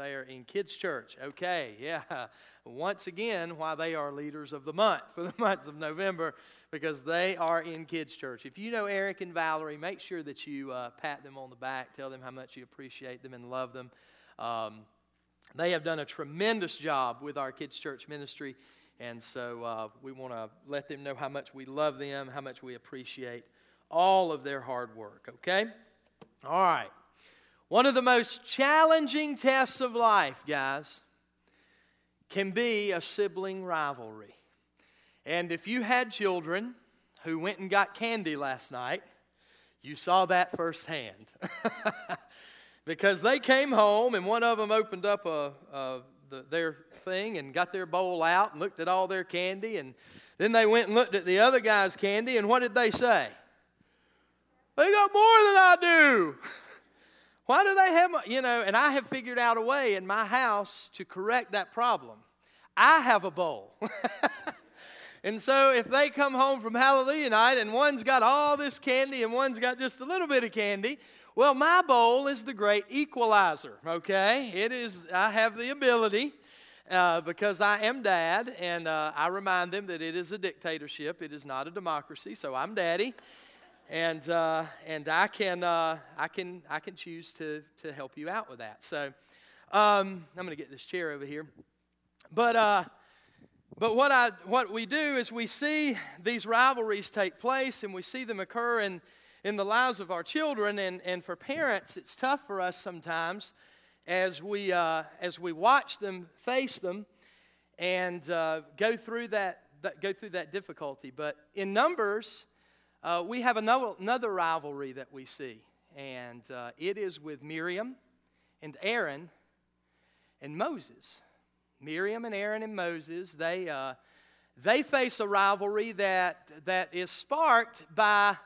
They are in kids' church. Okay, yeah. Once again, why they are leaders of the month for the month of November, because they are in kids' church. If you know Eric and Valerie, make sure that you uh, pat them on the back, tell them how much you appreciate them and love them. Um, they have done a tremendous job with our kids' church ministry, and so uh, we want to let them know how much we love them, how much we appreciate all of their hard work, okay? All right. One of the most challenging tests of life, guys, can be a sibling rivalry. And if you had children who went and got candy last night, you saw that firsthand. because they came home and one of them opened up a, a the, their thing and got their bowl out and looked at all their candy. And then they went and looked at the other guy's candy. And what did they say? They got more than I do. Why do they have, you know, and I have figured out a way in my house to correct that problem. I have a bowl. and so if they come home from Hallelujah night and one's got all this candy and one's got just a little bit of candy, well, my bowl is the great equalizer, okay? It is, I have the ability. Uh, because I am dad, and uh, I remind them that it is a dictatorship. It is not a democracy, so I'm daddy and uh, and I can uh, I can I can choose to to help you out with that. So um, I'm going to get this chair over here, but uh, but what I what we do is we see these rivalries take place and we see them occur in in the lives of our children and and for parents it's tough for us sometimes as we uh, as we watch them face them and uh, go through that, that go through that difficulty. But in Numbers uh, we have another, another rivalry that we see, and uh, it is with Miriam and Aaron and Moses. Miriam and Aaron and Moses, they, uh, they face a rivalry that, that is sparked by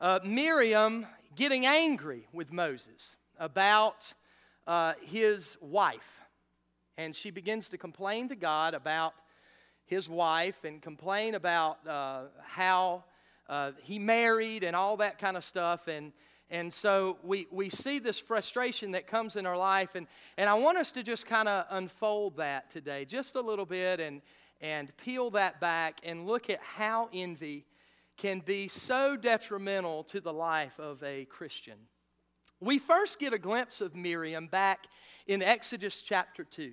uh, Miriam getting angry with Moses about uh, his wife. And she begins to complain to God about his wife and complain about uh, how uh, he married and all that kind of stuff. And, and so we, we see this frustration that comes in our life. And, and I want us to just kind of unfold that today just a little bit and, and peel that back and look at how envy can be so detrimental to the life of a Christian. We first get a glimpse of Miriam back in Exodus chapter 2.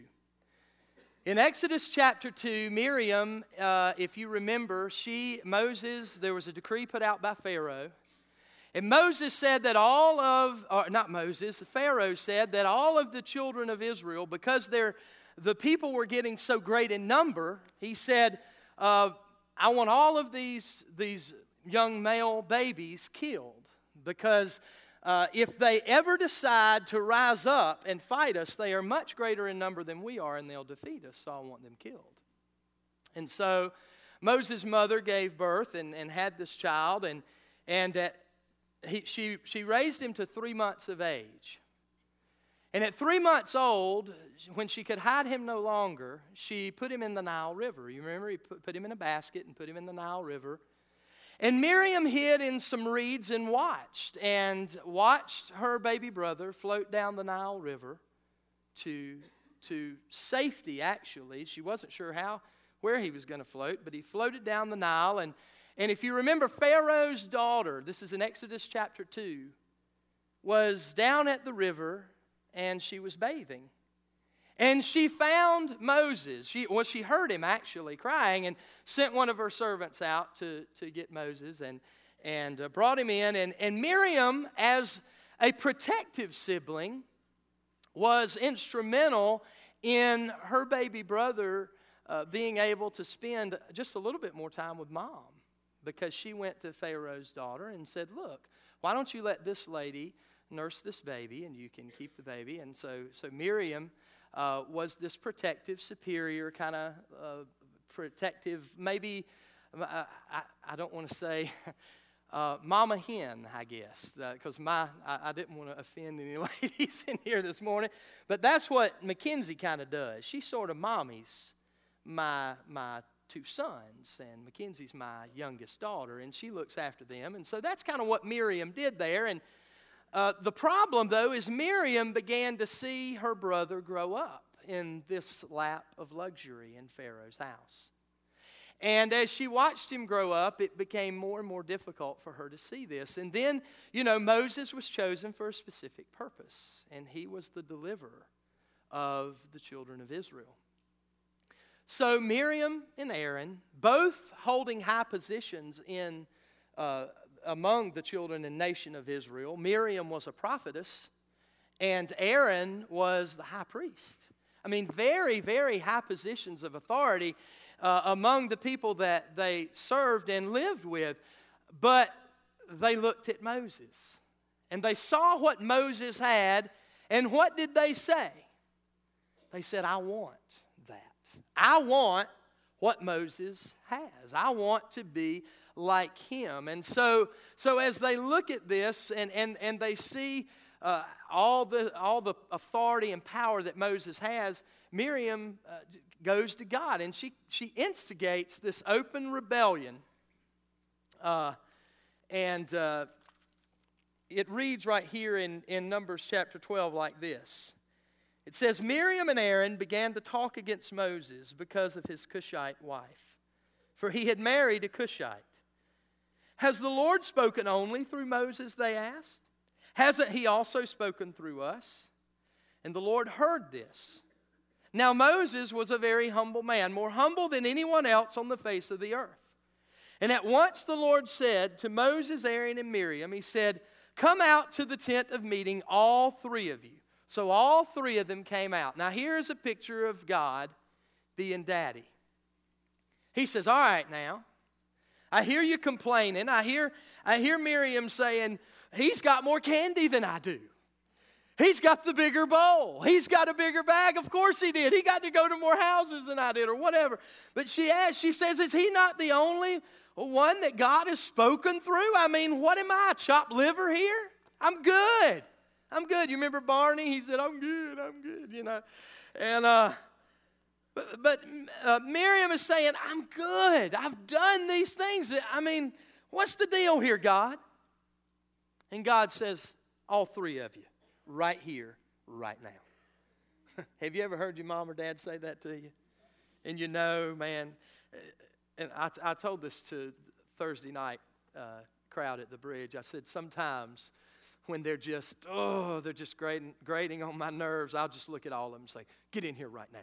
In Exodus chapter 2, Miriam, uh, if you remember, she, Moses, there was a decree put out by Pharaoh. And Moses said that all of, or not Moses, Pharaoh said that all of the children of Israel, because they're, the people were getting so great in number, he said, uh, I want all of these, these young male babies killed because uh, if they ever decide to rise up and fight us, they are much greater in number than we are, and they'll defeat us, so I want them killed. And so Moses' mother gave birth and, and had this child, and, and at, he, she, she raised him to three months of age. And at three months old, when she could hide him no longer, she put him in the Nile River. You remember, he put, put him in a basket and put him in the Nile River. And Miriam hid in some reeds and watched, and watched her baby brother float down the Nile River to, to safety, actually. She wasn't sure how, where he was going to float, but he floated down the Nile. And, and if you remember, Pharaoh's daughter, this is in Exodus chapter 2, was down at the river and she was bathing. And she found Moses. She, well, she heard him actually crying and sent one of her servants out to, to get Moses and, and uh, brought him in. And, and Miriam, as a protective sibling, was instrumental in her baby brother uh, being able to spend just a little bit more time with mom because she went to Pharaoh's daughter and said, Look, why don't you let this lady nurse this baby and you can keep the baby? And so, so Miriam uh, was this protective, superior kind of uh, protective, maybe, I, I, don't want to say uh, mama hen, I guess, because uh, my I, I didn't want to offend any ladies in here this morning, but that's what Mackenzie kind of does. She sort of mommies my my two sons, and Mackenzie's my youngest daughter, and she looks after them, and so that's kind of what Miriam did there, and Uh, the problem, though, is Miriam began to see her brother grow up in this lap of luxury in Pharaoh's house. And as she watched him grow up, it became more and more difficult for her to see this. And then, you know, Moses was chosen for a specific purpose, and he was the deliverer of the children of Israel. So Miriam and Aaron, both holding high positions in uh, among the children and nation of Israel, Miriam was a prophetess, and Aaron was the high priest. I mean, very, very high positions of authority uh, among the people that they served and lived with. But they looked at Moses and they saw what Moses had, and what did they say? They said, I want that. I want what Moses has. I want to be like him. And so, so as they look at this and, and, and they see uh, all, the, all the authority and power that Moses has, Miriam uh, goes to God and she, she instigates this open rebellion. Uh, and uh, it reads right here in, in Numbers chapter 12 like this It says, Miriam and Aaron began to talk against Moses because of his Cushite wife, for he had married a Cushite. Has the Lord spoken only through Moses? They asked. Hasn't he also spoken through us? And the Lord heard this. Now, Moses was a very humble man, more humble than anyone else on the face of the earth. And at once the Lord said to Moses, Aaron, and Miriam, He said, Come out to the tent of meeting, all three of you. So all three of them came out. Now, here's a picture of God being daddy. He says, All right, now, I hear you complaining. I hear, I hear Miriam saying, He's got more candy than I do. He's got the bigger bowl. He's got a bigger bag. Of course he did. He got to go to more houses than I did, or whatever. But she asks, she says, Is he not the only one that God has spoken through? I mean, what am I, chopped liver here? I'm good. I'm good. You remember Barney? He said, I'm good, I'm good, you know. And, uh, but, but uh, Miriam is saying, I'm good. I've done these things. I mean, what's the deal here, God? And God says, All three of you right here, right now. Have you ever heard your mom or dad say that to you? And you know, man, and I, I told this to Thursday night uh, crowd at the bridge. I said, sometimes when they're just, oh, they're just grating, grating on my nerves, I'll just look at all of them and say, get in here right now.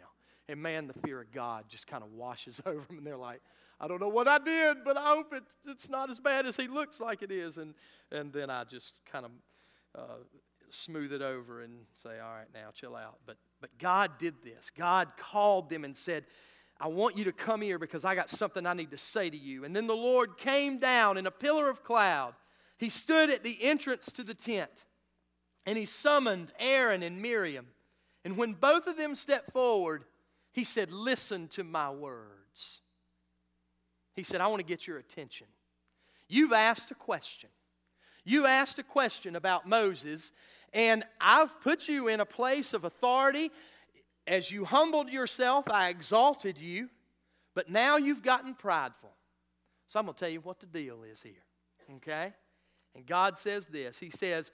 And man, the fear of God just kind of washes over them, and they're like, I don't know what I did, but I hope it, it's not as bad as he looks like it is. And, and then I just kind of uh, smooth it over and say, all right, now chill out. But, but God did this. God called them and said, I want you to come here because I got something I need to say to you. And then the Lord came down in a pillar of cloud. He stood at the entrance to the tent and he summoned Aaron and Miriam. And when both of them stepped forward, he said, Listen to my words. He said, I want to get your attention. You've asked a question. You asked a question about Moses, and I've put you in a place of authority. As you humbled yourself, I exalted you, but now you've gotten prideful. So I'm going to tell you what the deal is here, okay? And God says this He says,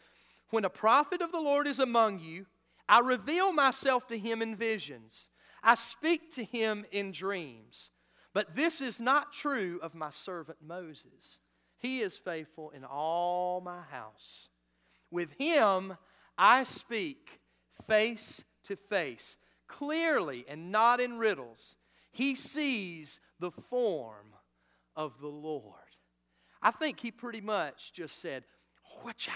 When a prophet of the Lord is among you, I reveal myself to him in visions, I speak to him in dreams. But this is not true of my servant Moses. He is faithful in all my house. With him I speak face to face, clearly and not in riddles. He sees the form of the Lord. I think he pretty much just said, Whatcha?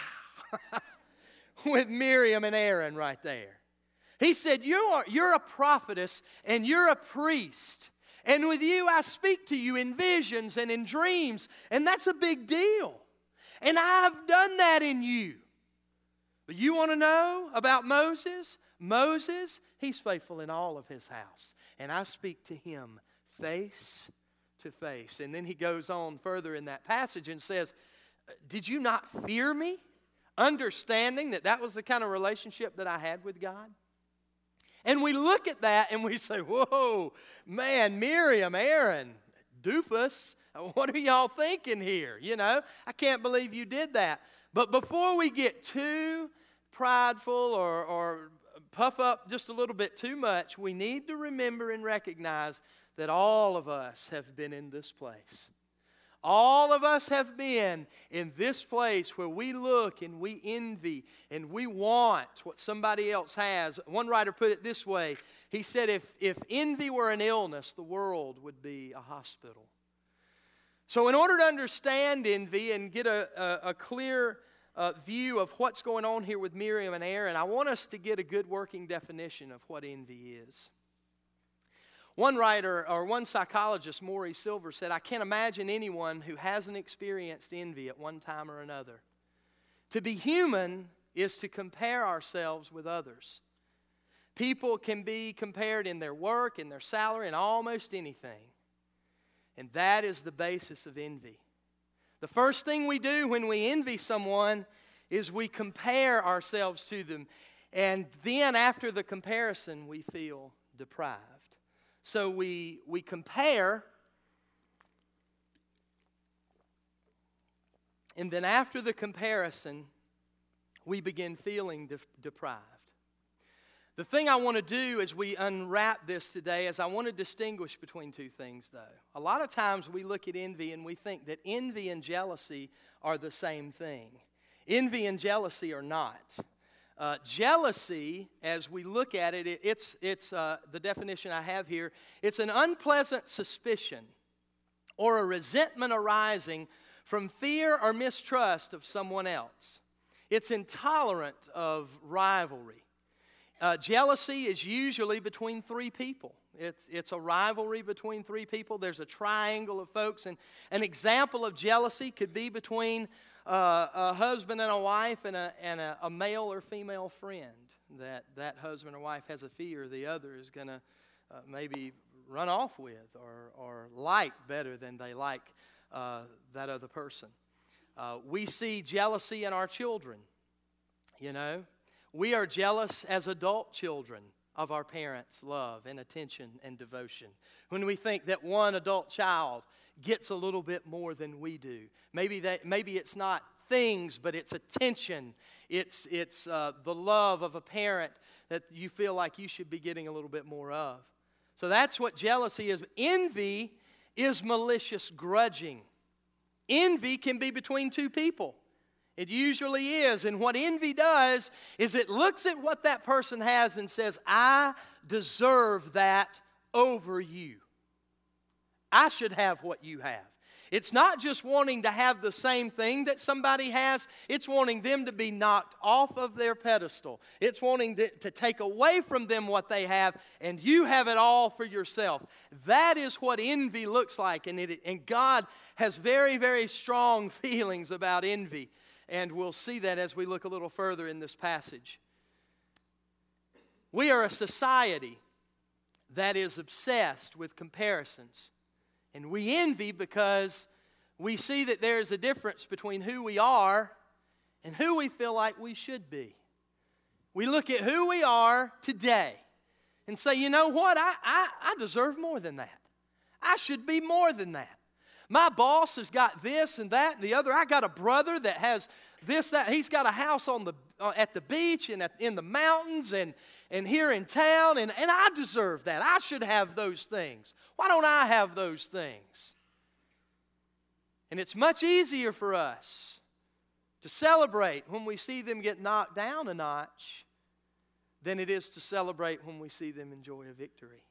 with Miriam and Aaron right there. He said, you are, You're a prophetess and you're a priest. And with you, I speak to you in visions and in dreams. And that's a big deal. And I've done that in you. But you want to know about Moses? Moses, he's faithful in all of his house. And I speak to him face to face. And then he goes on further in that passage and says, uh, Did you not fear me? Understanding that that was the kind of relationship that I had with God. And we look at that and we say, Whoa, man, Miriam, Aaron, doofus, what are y'all thinking here? You know, I can't believe you did that. But before we get too prideful or, or puff up just a little bit too much, we need to remember and recognize that all of us have been in this place. All of us have been in this place where we look and we envy and we want what somebody else has. One writer put it this way He said, If, if envy were an illness, the world would be a hospital. So, in order to understand envy and get a, a, a clear uh, view of what's going on here with Miriam and Aaron, I want us to get a good working definition of what envy is. One writer or one psychologist, Maury Silver, said, I can't imagine anyone who hasn't experienced envy at one time or another. To be human is to compare ourselves with others. People can be compared in their work, in their salary, in almost anything. And that is the basis of envy. The first thing we do when we envy someone is we compare ourselves to them. And then after the comparison, we feel deprived. So we, we compare. And then after the comparison, we begin feeling de- deprived. The thing I want to do as we unwrap this today is I want to distinguish between two things, though. A lot of times we look at envy and we think that envy and jealousy are the same thing. Envy and jealousy are not. Uh, jealousy, as we look at it, it it's, it's uh, the definition I have here it's an unpleasant suspicion or a resentment arising from fear or mistrust of someone else. It's intolerant of rivalry. Uh, jealousy is usually between three people. It's, it's a rivalry between three people. There's a triangle of folks. And an example of jealousy could be between uh, a husband and a wife and, a, and a, a, male or female friend. That that husband or wife has a fear the other is going to uh, maybe run off with or, or like better than they like uh, that other person. Uh, we see jealousy in our children, you know. We are jealous as adult children of our parents' love and attention and devotion. When we think that one adult child gets a little bit more than we do, maybe, that, maybe it's not things, but it's attention, it's, it's uh, the love of a parent that you feel like you should be getting a little bit more of. So that's what jealousy is. Envy is malicious grudging. Envy can be between two people. It usually is. And what envy does is it looks at what that person has and says, I deserve that over you. I should have what you have. It's not just wanting to have the same thing that somebody has, it's wanting them to be knocked off of their pedestal. It's wanting to take away from them what they have, and you have it all for yourself. That is what envy looks like, and, it, and God has very, very strong feelings about envy. And we'll see that as we look a little further in this passage. We are a society that is obsessed with comparisons. And we envy because we see that there is a difference between who we are and who we feel like we should be. We look at who we are today and say, you know what? I, I, I deserve more than that. I should be more than that. My boss has got this and that and the other. I got a brother that has this, that. He's got a house on the, uh, at the beach and at, in the mountains and, and here in town, and, and I deserve that. I should have those things. Why don't I have those things? And it's much easier for us to celebrate when we see them get knocked down a notch than it is to celebrate when we see them enjoy a victory.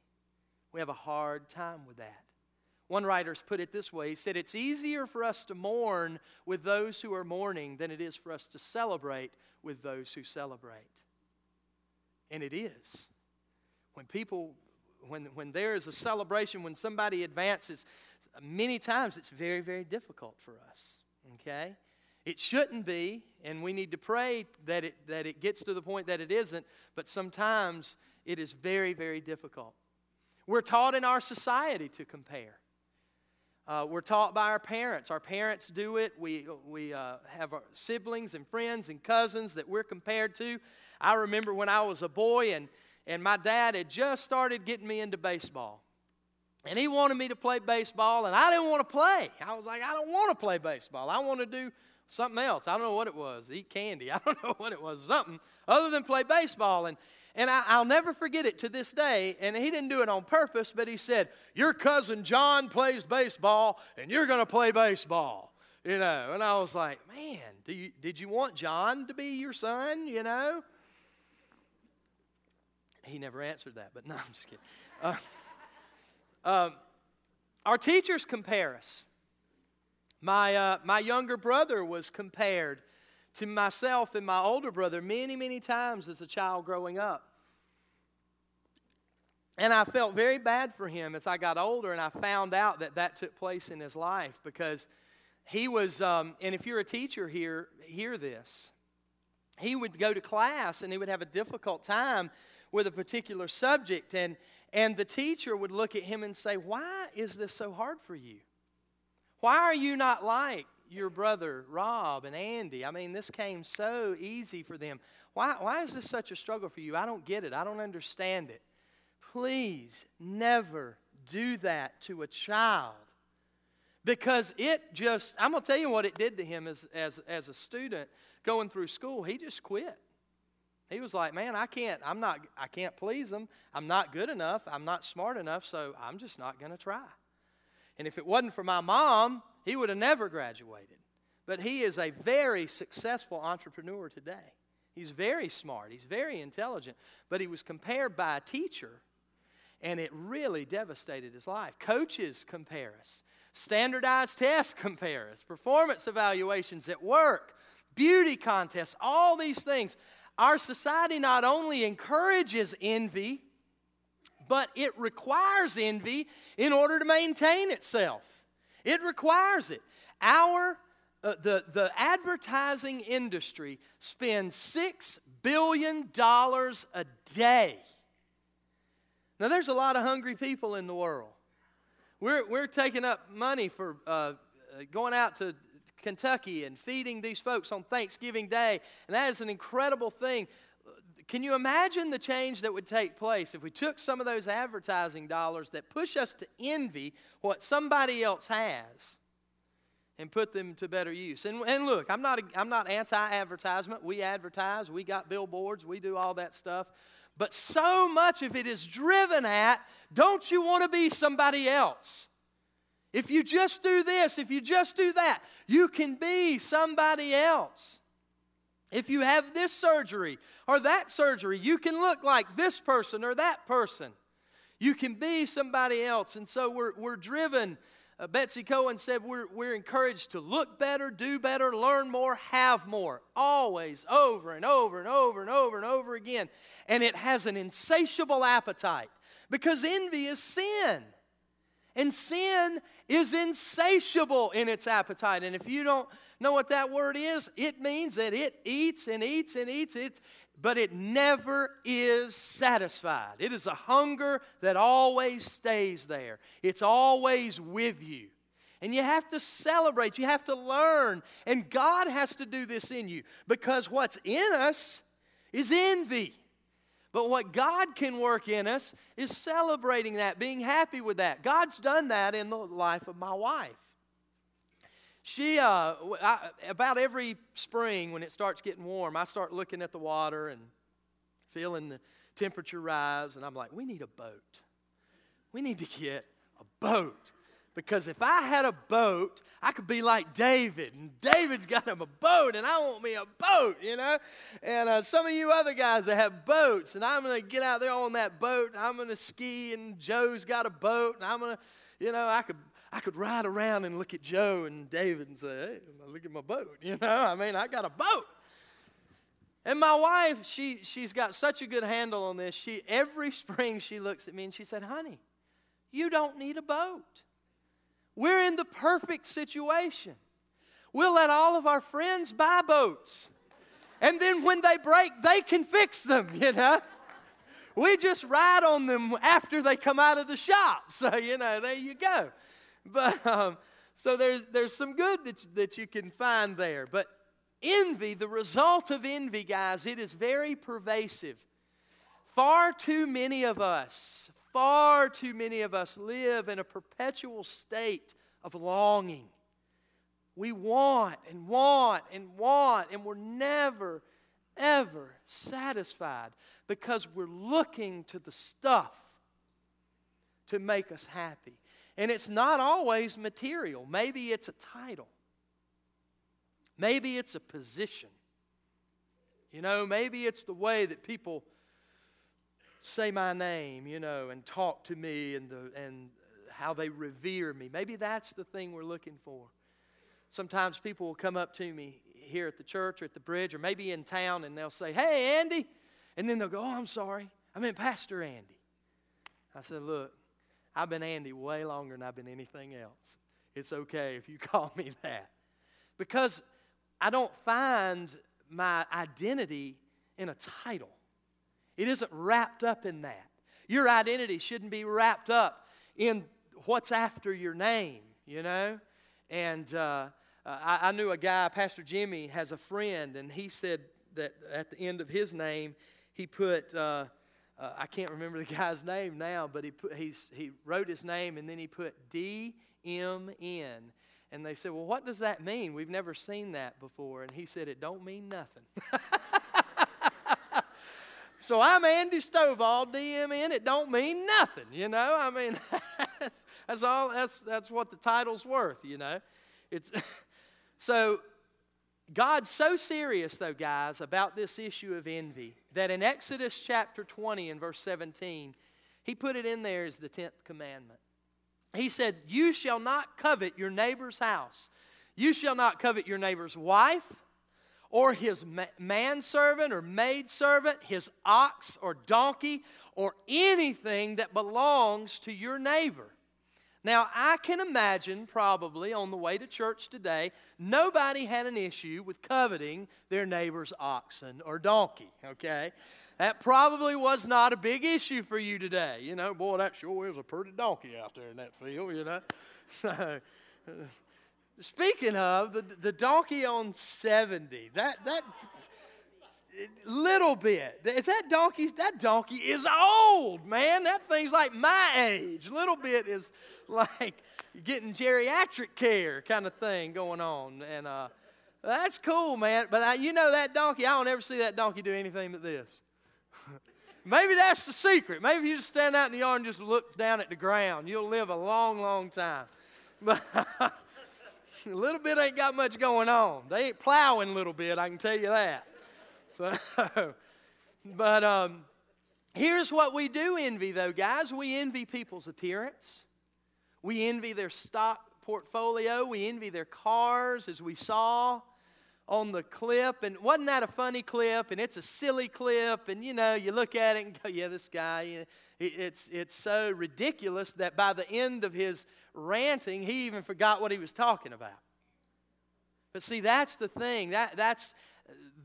We have a hard time with that. One writer's put it this way He said, It's easier for us to mourn with those who are mourning than it is for us to celebrate with those who celebrate. And it is. When people, when, when there is a celebration, when somebody advances, many times it's very, very difficult for us. Okay? It shouldn't be, and we need to pray that it, that it gets to the point that it isn't, but sometimes it is very, very difficult. We're taught in our society to compare. Uh, we're taught by our parents. Our parents do it. We, we uh, have siblings and friends and cousins that we're compared to. I remember when I was a boy and, and my dad had just started getting me into baseball. And he wanted me to play baseball, and I didn't want to play. I was like, I don't want to play baseball. I want to do something else. I don't know what it was. Eat candy. I don't know what it was. Something other than play baseball. And, and I, will never forget it to this day. And he didn't do it on purpose, but he said, Your cousin John plays baseball, and you're going to play baseball. You know, and I was like, Man, you, did you want John to be your son? You know? He never answered that, but no, I'm just kidding. Uh, um, our teachers compare us. My, uh, my younger brother was compared to myself and my older brother many, many times as a child growing up. And I felt very bad for him as I got older, and I found out that that took place in his life because he was, um, and if you're a teacher here, hear this. He would go to class and he would have a difficult time with a particular subject, and, and the teacher would look at him and say, Why is this so hard for you? Why are you not like your brother Rob and Andy? I mean, this came so easy for them. Why, why is this such a struggle for you? I don't get it. I don't understand it. Please never do that to a child because it just, I'm going to tell you what it did to him as, as, as a student going through school. He just quit. He was like, man, I can't, I'm not, I can't please them. I'm not good enough. I'm not smart enough, so I'm just not going to try. And if it wasn't for my mom, he would have never graduated. But he is a very successful entrepreneur today. He's very smart, he's very intelligent, but he was compared by a teacher, and it really devastated his life. Coaches compare us, standardized tests compare us, performance evaluations at work, beauty contests, all these things. Our society not only encourages envy, but it requires envy in order to maintain itself. It requires it. Our uh, the, the advertising industry spends $6 billion a day. Now, there's a lot of hungry people in the world. We're, we're taking up money for uh, uh going out to Kentucky and feeding these folks on Thanksgiving Day, and that is an incredible thing. Can you imagine the change that would take place if we took some of those advertising dollars that push us to envy what somebody else has and put them to better use? And, and look, I'm not, I'm not anti advertisement. We advertise, we got billboards, we do all that stuff. But so much of it is driven at don't you want to be somebody else? If you just do this, if you just do that, you can be somebody else. If you have this surgery or that surgery, you can look like this person or that person. You can be somebody else. And so we're, we're driven. Uh, Betsy Cohen said we're, we're encouraged to look better, do better, learn more, have more. Always, over and over and over and over and over again. And it has an insatiable appetite because envy is sin. And sin is insatiable in its appetite. And if you don't know what that word is? It means that it eats and eats and eats, it's, but it never is satisfied. It is a hunger that always stays there, it's always with you. And you have to celebrate, you have to learn, and God has to do this in you because what's in us is envy. But what God can work in us is celebrating that, being happy with that. God's done that in the life of my wife. She, uh, I, about every spring when it starts getting warm, I start looking at the water and feeling the temperature rise, and I'm like, we need a boat. We need to get a boat. Because if I had a boat, I could be like David. And David's got him a boat, and I want me a boat, you know? And uh, some of you other guys that have boats, and I'm going to get out there on that boat, and I'm going to ski, and Joe's got a boat, and I'm going to, you know, I could I could ride around and look at Joe and David and say, hey, look at my boat. You know, I mean, I got a boat. And my wife, she, she's got such a good handle on this. She, every spring she looks at me and she said, honey, you don't need a boat. We're in the perfect situation. We'll let all of our friends buy boats. And then when they break, they can fix them, you know? We just ride on them after they come out of the shop. So, you know, there you go. But um, so there's, there's some good that, that you can find there. But envy, the result of envy, guys, it is very pervasive. Far too many of us, far too many of us live in a perpetual state of longing. We want and want and want, and we're never, ever satisfied because we're looking to the stuff to make us happy. And it's not always material. Maybe it's a title, maybe it's a position. You know, maybe it's the way that people say my name, you know, and talk to me and, the, and how they revere me. Maybe that's the thing we're looking for. Sometimes people will come up to me here at the church or at the bridge or maybe in town and they'll say, Hey, Andy. And then they'll go, Oh, I'm sorry. I meant Pastor Andy. I said, Look, I've been Andy way longer than I've been anything else. It's okay if you call me that. Because I don't find my identity in a title, it isn't wrapped up in that. Your identity shouldn't be wrapped up in what's after your name, you know? And uh, I, I knew a guy, Pastor Jimmy, has a friend, and he said that at the end of his name, he put, uh, uh, I can't remember the guy's name now, but he, put, he's, he wrote his name and then he put D M N. And they said, Well, what does that mean? We've never seen that before. And he said, It don't mean nothing. so I'm Andy Stovall, DMN. It don't mean nothing, you know? I mean, that's, that's all, that's, that's what the title's worth, you know? It's, so God's so serious, though, guys, about this issue of envy that in Exodus chapter 20 and verse 17, he put it in there as the 10th commandment. He said, You shall not covet your neighbor's house. You shall not covet your neighbor's wife, or his manservant or maidservant, his ox or donkey, or anything that belongs to your neighbor. Now, I can imagine probably on the way to church today, nobody had an issue with coveting their neighbor's oxen or donkey, okay? That probably was not a big issue for you today. You know, boy, that sure is a pretty donkey out there in that field, you know? So, uh, speaking of, the, the donkey on 70, that, that little bit. Is that donkey? That donkey is old, man. That thing's like my age. Little bit is like getting geriatric care kind of thing going on. And uh, that's cool, man. But I, you know that donkey, I don't ever see that donkey do anything but this. Maybe that's the secret. Maybe if you just stand out in the yard and just look down at the ground, you'll live a long, long time. But a little bit ain't got much going on. They ain't plowing a little bit, I can tell you that. So, but um, here's what we do envy, though, guys. We envy people's appearance. We envy their stock portfolio. We envy their cars, as we saw on the clip. And wasn't that a funny clip? And it's a silly clip. And you know, you look at it and go, yeah, this guy, it's, it's so ridiculous that by the end of his ranting, he even forgot what he was talking about. But see, that's the thing. That, that's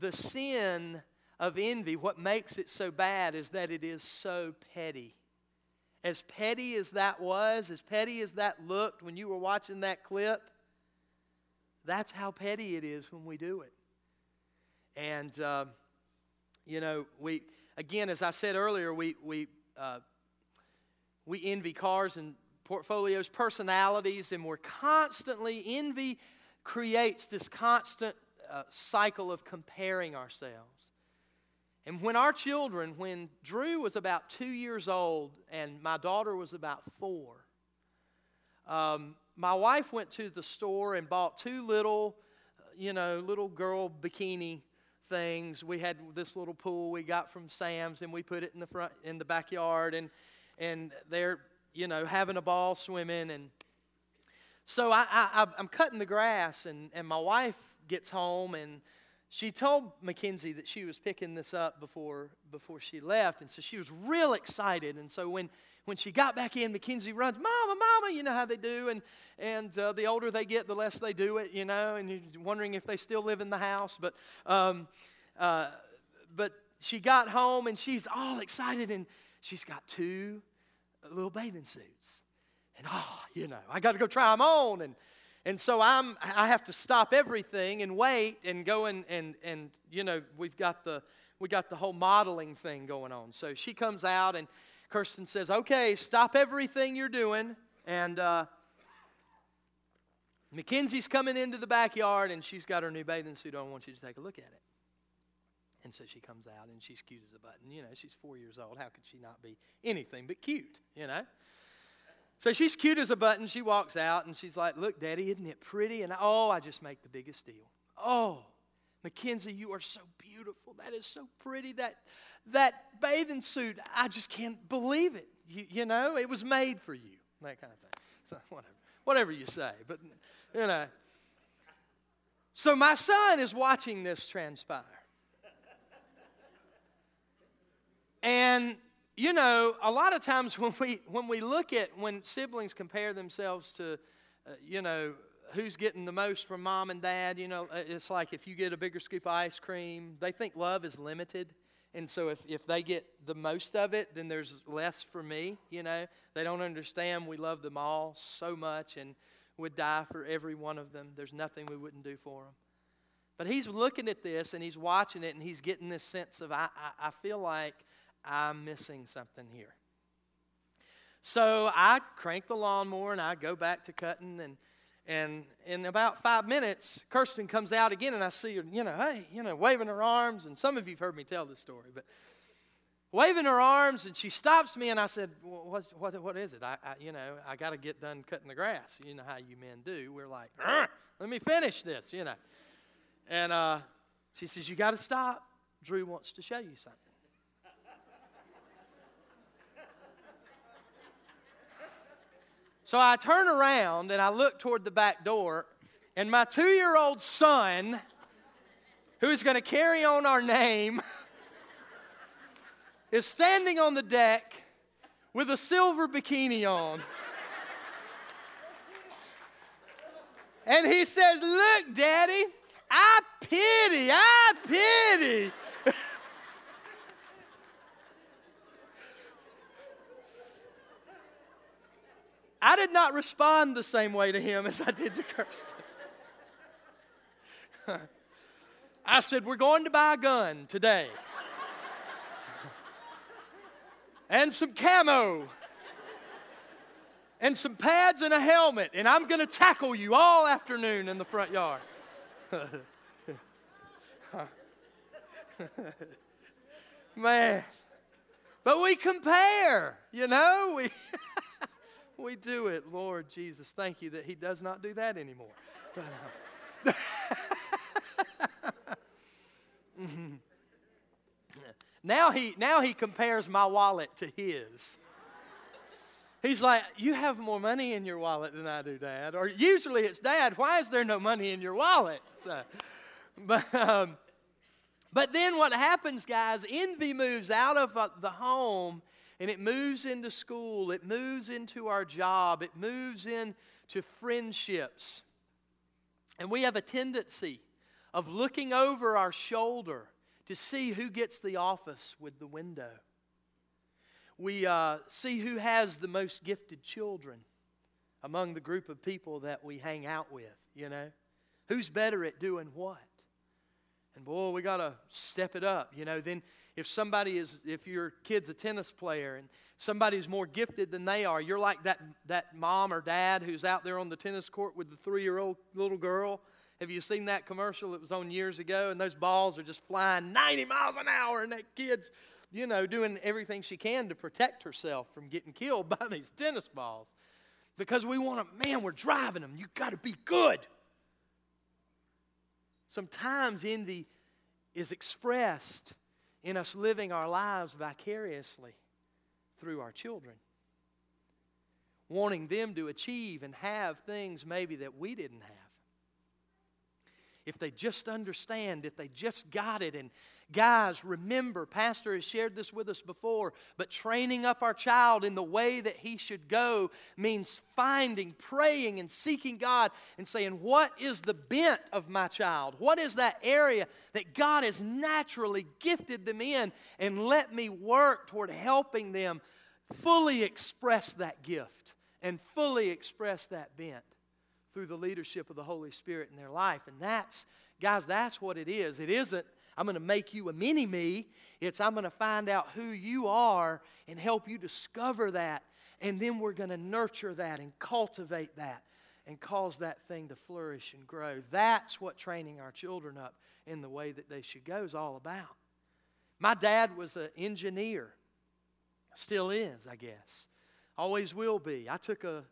the sin of envy. What makes it so bad is that it is so petty. As petty as that was, as petty as that looked when you were watching that clip, that's how petty it is when we do it. And, uh, you know, we, again, as I said earlier, we, we, uh, we envy cars and portfolios, personalities, and we're constantly, envy creates this constant uh, cycle of comparing ourselves. And when our children, when Drew was about two years old and my daughter was about four, um, my wife went to the store and bought two little, you know, little girl bikini things. We had this little pool we got from Sam's and we put it in the front in the backyard and and they're you know having a ball swimming and so I, I I'm cutting the grass and and my wife gets home and she told Mackenzie that she was picking this up before, before she left, and so she was real excited. And so when, when she got back in, Mackenzie runs, Mama, Mama, you know how they do. And, and uh, the older they get, the less they do it, you know, and you're wondering if they still live in the house. But, um, uh, but she got home and she's all excited, and she's got two little bathing suits. And oh, you know, I got to go try them on. And, and so I'm, I have to stop everything and wait and go and, and, and you know, we've got the, we got the whole modeling thing going on. So she comes out and Kirsten says, okay, stop everything you're doing. And uh, Mackenzie's coming into the backyard and she's got her new bathing suit on. I want you to take a look at it. And so she comes out and she's cute as a button. You know, she's four years old. How could she not be anything but cute, you know? So she's cute as a button. She walks out and she's like, Look, Daddy, isn't it pretty? And oh, I just make the biggest deal. Oh, Mackenzie, you are so beautiful. That is so pretty. That, that bathing suit, I just can't believe it. You, you know, it was made for you. That kind of thing. So, whatever. Whatever you say. But, you know. So my son is watching this transpire. And you know, a lot of times when we when we look at when siblings compare themselves to, uh, you know, who's getting the most from mom and dad, you know, uh, it's like if you get a bigger scoop of ice cream, they think love is limited. And so if, if they get the most of it, then there's less for me, you know. They don't understand we love them all so much and would die for every one of them. There's nothing we wouldn't do for them. But he's looking at this and he's watching it and he's getting this sense of, I, I, I feel like I'm missing something here. So I crank the lawnmower and I go back to cutting and and in about five minutes, Kirsten comes out again, and I see her, you know, hey, you know, waving her arms. And some of you've heard me tell this story, but waving her arms, and she stops me, and I said, what, what, what is it? I, I you know, I got to get done cutting the grass. You know how you men do. We're like, let me finish this, you know. And uh, she says, you got to stop. Drew wants to show you something. So I turn around and I look toward the back door, and my two year old son, who's going to carry on our name, is standing on the deck with a silver bikini on. And he says, Look, Daddy, I pity, I pity. I did not respond the same way to him as I did to Kirsten. I said, We're going to buy a gun today. and some camo. And some pads and a helmet. And I'm going to tackle you all afternoon in the front yard. Man. But we compare, you know? We we do it. Lord Jesus, thank you that He does not do that anymore. Uh, now, he, now he compares my wallet to his. He's like, You have more money in your wallet than I do, Dad. Or usually it's, Dad, why is there no money in your wallet? So, but, um, but then what happens, guys, envy moves out of uh, the home and it moves into school, it moves into our job, it moves into friendships. And we have a tendency of looking over our shoulder to see who gets the office with the window. We uh, see who has the most gifted children among the group of people that we hang out with, you know? Who's better at doing what? And boy, we got to step it up, you know. Then if somebody is, if your kid's a tennis player and somebody's more gifted than they are, you're like that, that mom or dad who's out there on the tennis court with the three year old little girl. Have you seen that commercial that was on years ago? And those balls are just flying 90 miles an hour, and that kid's, you know, doing everything she can to protect herself from getting killed by these tennis balls. Because we want to, man, we're driving them. You got to be good. Sometimes envy is expressed in us living our lives vicariously through our children, wanting them to achieve and have things maybe that we didn't have. If they just understand, if they just got it and Guys, remember, Pastor has shared this with us before, but training up our child in the way that he should go means finding, praying, and seeking God and saying, What is the bent of my child? What is that area that God has naturally gifted them in? And let me work toward helping them fully express that gift and fully express that bent through the leadership of the Holy Spirit in their life. And that's, guys, that's what it is. It isn't I'm going to make you a mini me. It's I'm going to find out who you are and help you discover that. And then we're going to nurture that and cultivate that. and cause that thing to flourish and grow. That's what training our children up in the way that they should go is all about. My dad was an engineer, still is, I guess. Always will be. I took a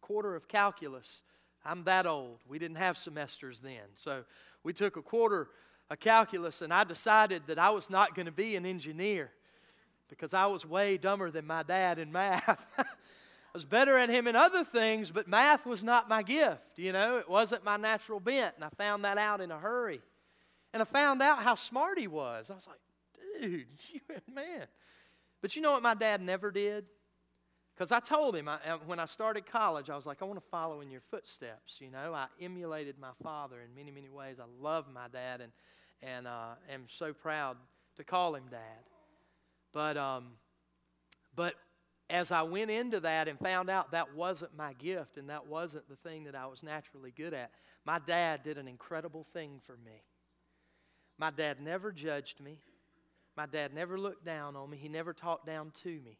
quarter of calculus. I'm that old. We didn't have semesters then. So we took a quarter of calculus, and I decided that I was not going to be an engineer because I was way dumber than my dad in math. I was better at him in other things, but math was not my gift. You know, it wasn't my natural bent, and I found that out in a hurry. And I found out how smart he was. I was like, dude, you, man. But you know what my dad never did? Because I told him I, uh, when I started college, I was like, I want to follow in your footsteps. You know, I emulated my father in many, many ways. I love my dad and, and uh, am so proud to call him dad. But, um, but as I went into that and found out that wasn't my gift and that wasn't the thing that I was naturally good at, my dad did an incredible thing for me. My dad never judged me. My dad never looked down on me. He never talked down to me.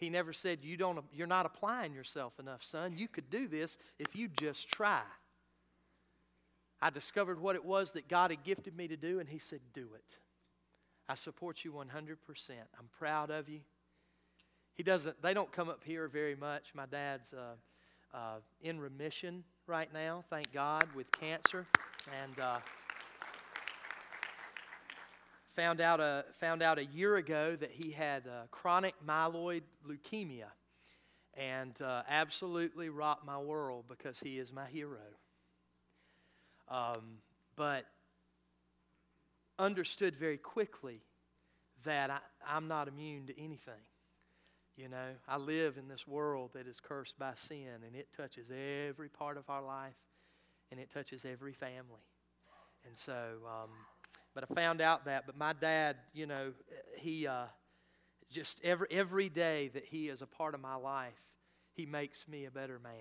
He never said, you don't, You're not applying yourself enough, son. You could do this if you just try. I discovered what it was that God had gifted me to do, and He said, Do it. I support you 100%. I'm proud of you. He doesn't, they don't come up here very much. My dad's uh, uh, in remission right now, thank God, with cancer. And. Uh, Found out a, found out a year ago that he had uh, chronic myeloid leukemia and uh, absolutely rocked my world because he is my hero. Um, but understood very quickly that I, I'm not immune to anything. You know, I live in this world that is cursed by sin, and it touches every part of our life, and it touches every family. And so, um, but I found out that. But my dad, you know, he uh, just every, every day that he is a part of my life, he makes me a better man.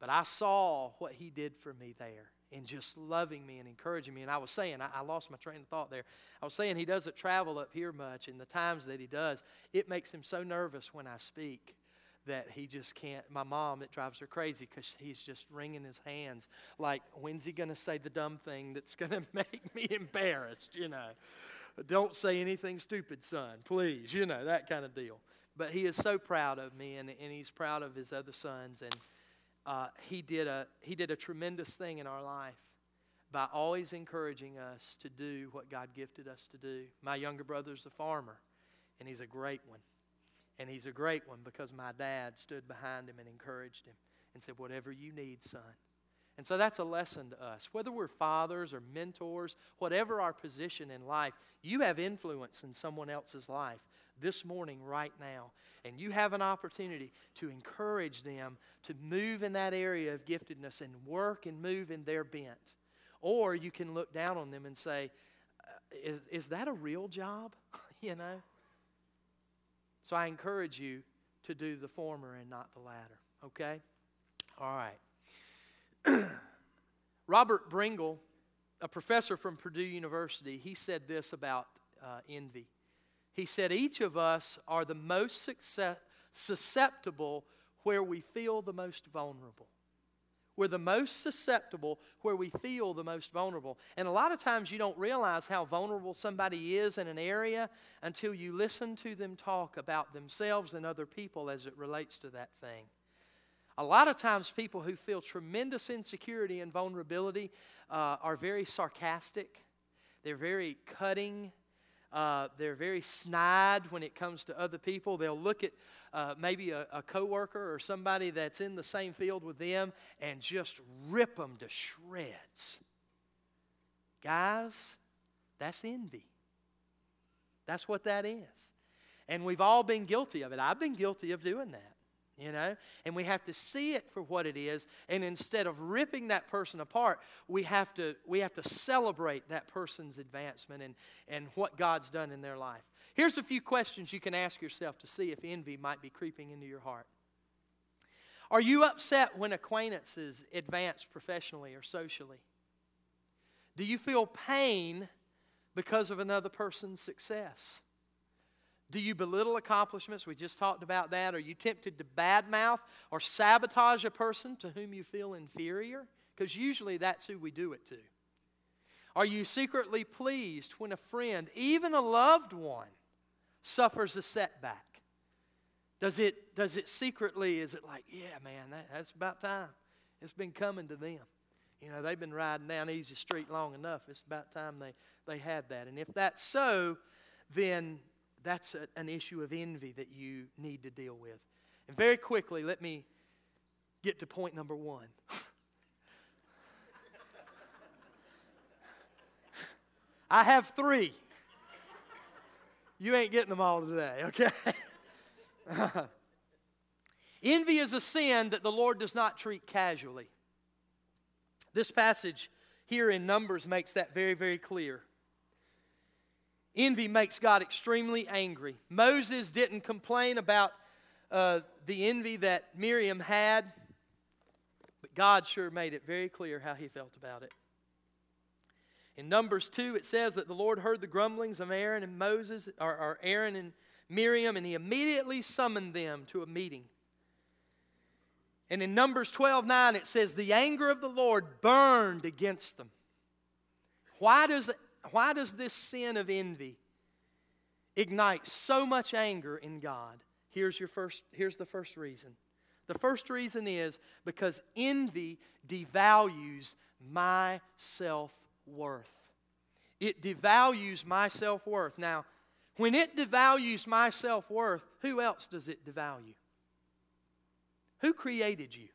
But I saw what he did for me there in just loving me and encouraging me. And I was saying, I, I, lost my train of thought there. I was saying he doesn't travel up here much, and the times that he does, it makes him so nervous when I speak that he just can't. My mom, it drives her crazy because he's just wringing his hands like, when's he going to say the dumb thing that's going to make me embarrassed, you know? Don't say anything stupid, son, please, you know, that kind of deal. But he is so proud of me, and, and he's proud of his other sons. And uh, he, did a, he did a tremendous thing in our life by always encouraging us to do what God gifted us to do. My younger brother's a farmer, and he's a great one. And he's a great one because my dad stood behind him and encouraged him and said, Whatever you need, son. And so that's a lesson to us. Whether we're fathers or mentors, whatever our position in life, you have influence in someone else's life this morning, right now. And you have an opportunity to encourage them to move in that area of giftedness and work and move in their bent. Or you can look down on them and say, uh, Is, is that a real job? you know? So I encourage you to do the former and not the latter. Okay? All right. Robert Bringle, a professor from Purdue University, he said this about uh, envy. He said, Each of us are the most success- susceptible where we feel the most vulnerable. We're the most susceptible where we feel the most vulnerable. And a lot of times you don't realize how vulnerable somebody is in an area until you listen to them talk about themselves and other people as it relates to that thing. A lot of times, people who feel tremendous insecurity and vulnerability uh, are very sarcastic, they're very cutting, uh, they're very snide when it comes to other people. They'll look at uh, maybe a, a coworker or somebody that's in the same field with them and just rip them to shreds. Guys, that's envy. That's what that is. And we've all been guilty of it. I've been guilty of doing that you know and we have to see it for what it is and instead of ripping that person apart we have to we have to celebrate that person's advancement and and what god's done in their life Here's a few questions you can ask yourself to see if envy might be creeping into your heart. Are you upset when acquaintances advance professionally or socially? Do you feel pain because of another person's success? Do you belittle accomplishments? We just talked about that. Are you tempted to badmouth or sabotage a person to whom you feel inferior? Because usually that's who we do it to. Are you secretly pleased when a friend, even a loved one, suffers a setback? Does it, does it secretly, is it like, yeah, man, that, that's about time. It's been coming to them. You know, they've been riding down Easy Street long enough. It's about time they, they had that. And if that's so, then that's a, an issue of envy that you need to deal with. And very quickly, let me get to point number one. I have three. You ain't getting them all today, okay? Envy is a sin that the Lord does not treat casually. This passage here in Numbers makes that very, very clear. Envy makes God extremely angry. Moses didn't complain about uh, the envy that Miriam had, but God sure made it very clear how he felt about it. In Numbers 2, it says that the Lord heard the grumblings of Aaron and Moses, or, or Aaron and Miriam, and he immediately summoned them to a meeting. And in Numbers 12 9, it says, The anger of the Lord burned against them. Why does, why does this sin of envy ignite so much anger in God? Here's, your first, here's the first reason. The first reason is because envy devalues my self worth. It devalues my self worth. Now, when it devalues my self worth, who else does it devalue? Who created you?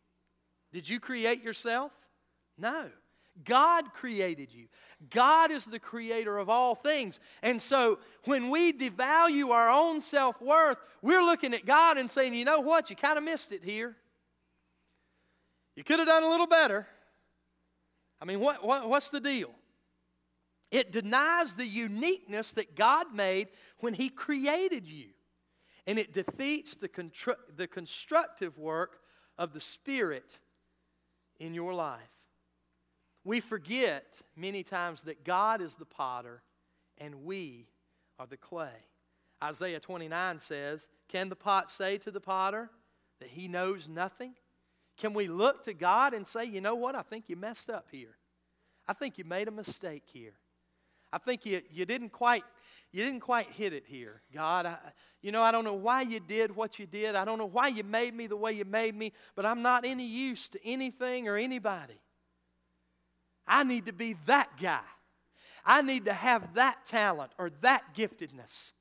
Did you create yourself? No. God created you. God is the creator of all things. And so when we devalue our own self worth, we're looking at God and saying, you know what? You kind of missed it here. You could have done a little better. I mean, what, what, what's the deal? It denies the uniqueness that God made when He created you. And it defeats the, contru- the constructive work of the Spirit in your life. We forget many times that God is the potter and we are the clay. Isaiah 29 says, Can the pot say to the potter that he knows nothing? Can we look to God and say, You know what? I think you messed up here. I think you made a mistake here. I think you, you didn't quite you didn't quite hit it here, God. I, you know, I don't know why you did what you did. I don't know why you made me the way you made me, but I'm not any use to anything or anybody. I need to be that guy. I need to have that talent or that giftedness.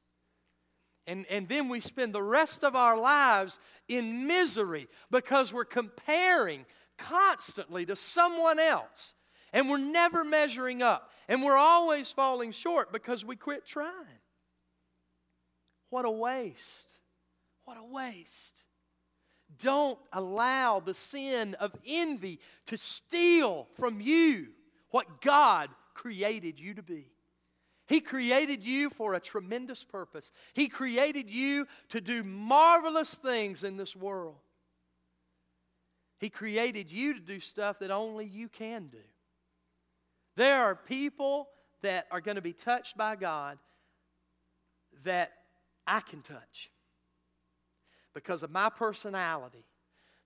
And, and then we spend the rest of our lives in misery because we're comparing constantly to someone else and we're never measuring up. And we're always falling short because we quit trying. What a waste. What a waste. Don't allow the sin of envy to steal from you what God created you to be. He created you for a tremendous purpose. He created you to do marvelous things in this world. He created you to do stuff that only you can do. There are people that are going to be touched by God that I can touch because of my personality,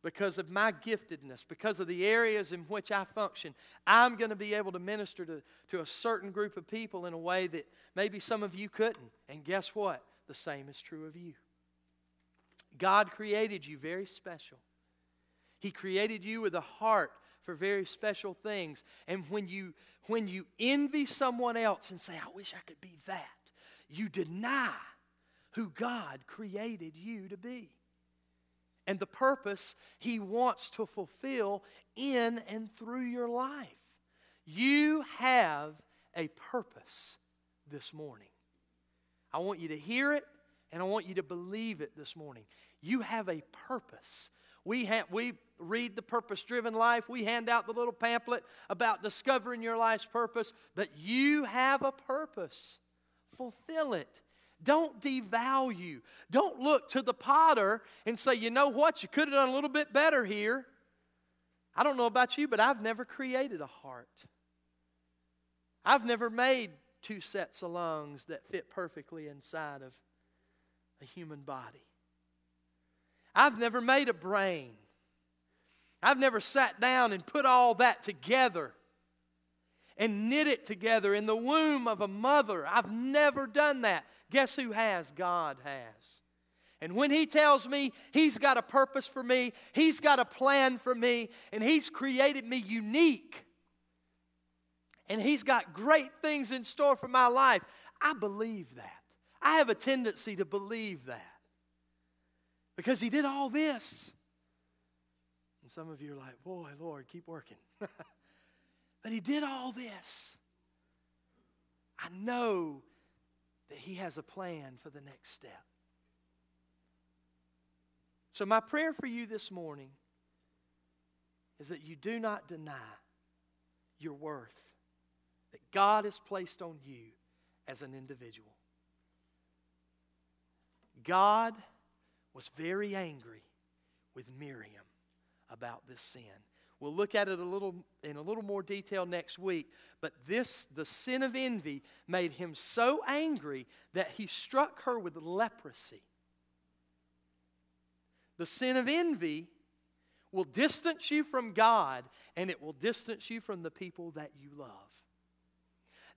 because of my giftedness, because of the areas in which I function. I'm going to be able to minister to, to a certain group of people in a way that maybe some of you couldn't. And guess what? The same is true of you. God created you very special. He created you with a heart for very special things. And when you when you envy someone else and say, I wish I could be that, you deny who God created you to be and the purpose He wants to fulfill in and through your life. You have a purpose this morning. I want you to hear it and I want you to believe it this morning. You have a purpose. We, have, we read the purpose driven life. We hand out the little pamphlet about discovering your life's purpose, but you have a purpose. Fulfill it. Don't devalue. Don't look to the potter and say, you know what, you could have done a little bit better here. I don't know about you, but I've never created a heart. I've never made two sets of lungs that fit perfectly inside of a human body. I've never made a brain. I've never sat down and put all that together and knit it together in the womb of a mother. I've never done that. Guess who has? God has. And when He tells me He's got a purpose for me, He's got a plan for me, and He's created me unique, and He's got great things in store for my life, I believe that. I have a tendency to believe that because He did all this. And some of you are like, boy, Lord, keep working. but He did all this. I know that He has a plan for the next step. So, my prayer for you this morning is that you do not deny your worth that God has placed on you as an individual. God was very angry with Miriam about this sin. We'll look at it a little in a little more detail next week, but this the sin of envy made him so angry that he struck her with leprosy. The sin of envy will distance you from God and it will distance you from the people that you love.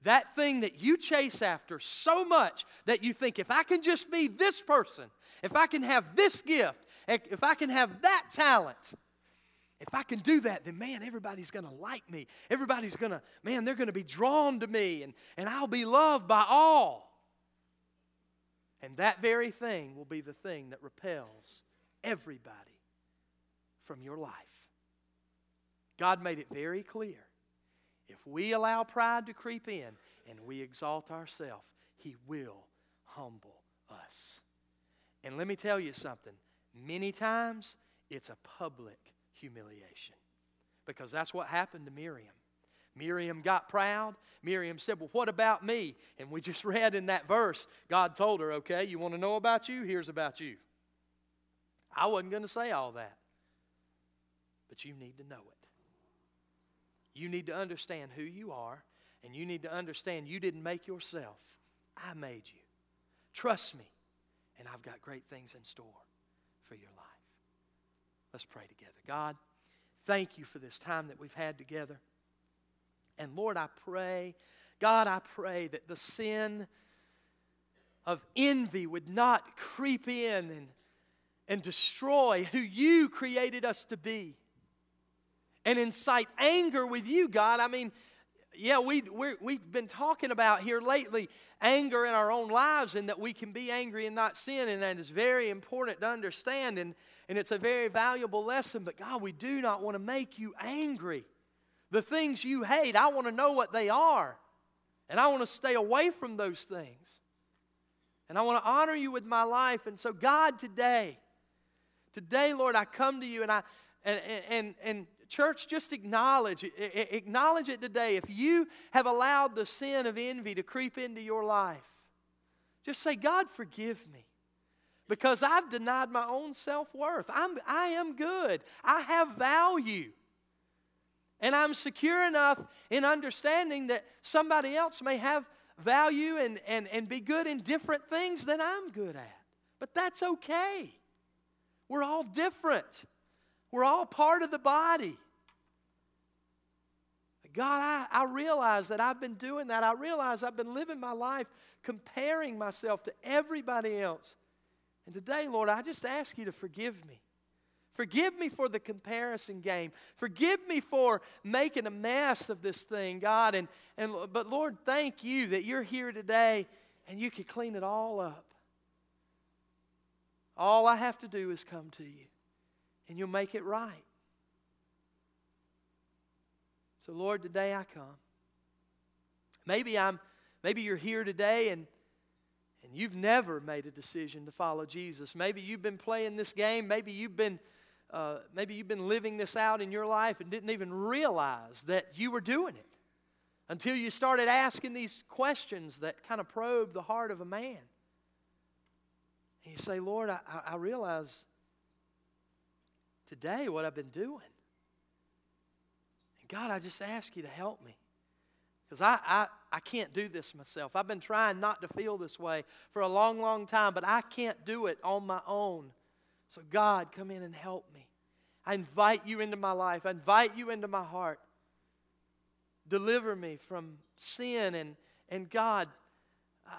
That thing that you chase after so much that you think, if I can just be this person, if I can have this gift, if I can have that talent, if I can do that, then man, everybody's going to like me. Everybody's going to, man, they're going to be drawn to me and, and I'll be loved by all. And that very thing will be the thing that repels everybody from your life. God made it very clear. If we allow pride to creep in and we exalt ourselves, He will humble us. And let me tell you something many times it's a public humiliation because that's what happened to Miriam. Miriam got proud. Miriam said, Well, what about me? And we just read in that verse, God told her, Okay, you want to know about you? Here's about you. I wasn't going to say all that. But you need to know it. You need to understand who you are, and you need to understand you didn't make yourself. I made you. Trust me, and I've got great things in store for your life. Let's pray together. God, thank you for this time that we've had together. And Lord, I pray, God, I pray that the sin of envy would not creep in and and destroy who you created us to be and incite anger with you, God. I mean, yeah, we, we have been talking about here lately anger in our own lives and that we can be angry and not sin, and that is very important to understand, and, and it's a very valuable lesson. But God, we do not want to make you angry. The things you hate, I want to know what they are, and I want to stay away from those things. And I want to honor you with my life. And so, God, today, Today, Lord, I come to you and I and and and church just acknowledge acknowledge it today. If you have allowed the sin of envy to creep into your life, just say, God, forgive me. Because I've denied my own self-worth. I'm I am good. I have value. And I'm secure enough in understanding that somebody else may have value and, and, and be good in different things than I'm good at. But that's okay. We're all different. We're all part of the body. God, I, I realize that I've been doing that. I realize I've been living my life comparing myself to everybody else. And today, Lord, I just ask you to forgive me. Forgive me for the comparison game. Forgive me for making a mess of this thing, God. And, and, but Lord, thank you that you're here today and you can clean it all up. All I have to do is come to you, and you'll make it right. So, Lord, today I come. Maybe I'm maybe you're here today and and you've never made a decision to follow Jesus. Maybe you've been playing this game. Maybe you've been uh, maybe you've been living this out in your life and didn't even realize that you were doing it until you started asking these questions that kind of probe the heart of a man. And you say, Lord, I, I realize today what I've been doing. God, I just ask you to help me. Because I, I, I can't do this myself. I've been trying not to feel this way for a long, long time, but I can't do it on my own. So, God, come in and help me. I invite you into my life, I invite you into my heart. Deliver me from sin and, and God.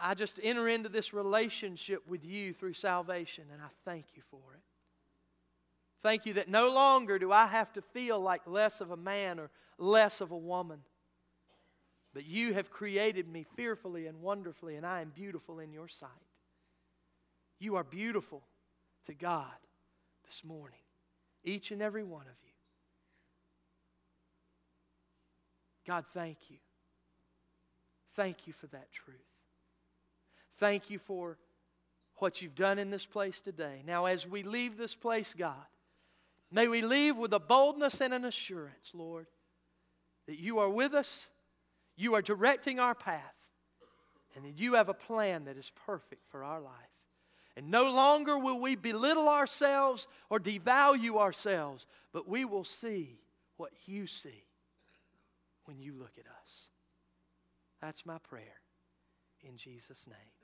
I just enter into this relationship with you through salvation, and I thank you for it. Thank you that no longer do I have to feel like less of a man or less of a woman. But you have created me fearfully and wonderfully, and I am beautiful in your sight. You are beautiful to God this morning, each and every one of you. God, thank you. Thank you for that truth. Thank you for what you've done in this place today. Now, as we leave this place, God, may we leave with a boldness and an assurance, Lord, that you are with us, you are directing our path, and that you have a plan that is perfect for our life. And no longer will we belittle ourselves or devalue ourselves, but we will see what you see when you look at us. That's my prayer in Jesus' name.